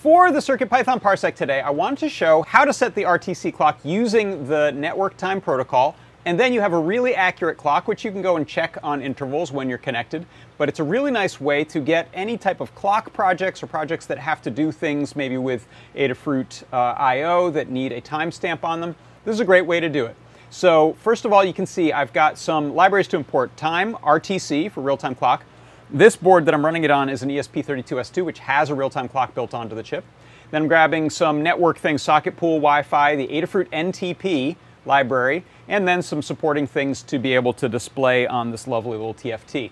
For the CircuitPython Parsec today, I wanted to show how to set the RTC clock using the network time protocol and then you have a really accurate clock, which you can go and check on intervals when you're connected. But it's a really nice way to get any type of clock projects or projects that have to do things maybe with Adafruit uh, I.O. that need a timestamp on them. This is a great way to do it. So first of all, you can see I've got some libraries to import. Time, RTC for real-time clock. This board that I'm running it on is an ESP32S2, which has a real-time clock built onto the chip. Then I'm grabbing some network things, socket pool, Wi-Fi, the Adafruit NTP library, and then some supporting things to be able to display on this lovely little TFT.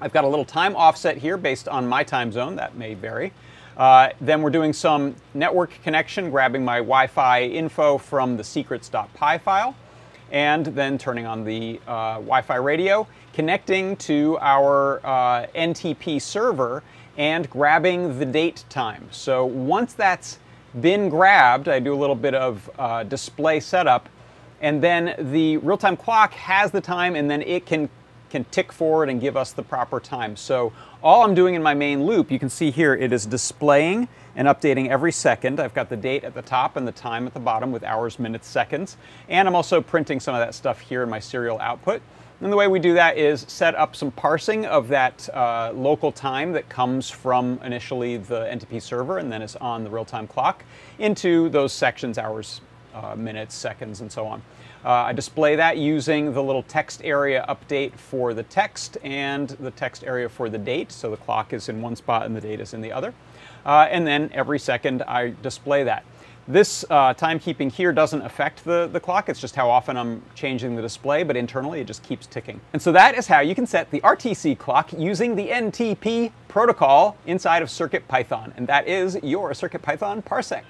I've got a little time offset here based on my time zone, that may vary. Uh, then we're doing some network connection, grabbing my Wi-Fi info from the secrets.py file, and then turning on the uh, Wi-Fi radio, connecting to our uh, NTP server, and grabbing the date time. So once that's been grabbed, I do a little bit of uh, display setup, and then the real-time clock has the time and then it can can tick forward and give us the proper time. So all I'm doing in my main loop, you can see here, it is displaying and updating every second. I've got the date at the top and the time at the bottom with hours, minutes, seconds. And I'm also printing some of that stuff here in my serial output. And the way we do that is set up some parsing of that uh, local time that comes from initially the NTP server and then is on the real-time clock into those sections, hours, uh, minutes, seconds, and so on. Uh, I display that using the little text area update for the text and the text area for the date. So the clock is in one spot and the date is in the other. Uh, and then every second I display that. This uh, timekeeping here doesn't affect the, the clock, it's just how often I'm changing the display, but internally it just keeps ticking. And so that is how you can set the RTC clock using the NTP protocol inside of CircuitPython, and that is your CircuitPython Parsec.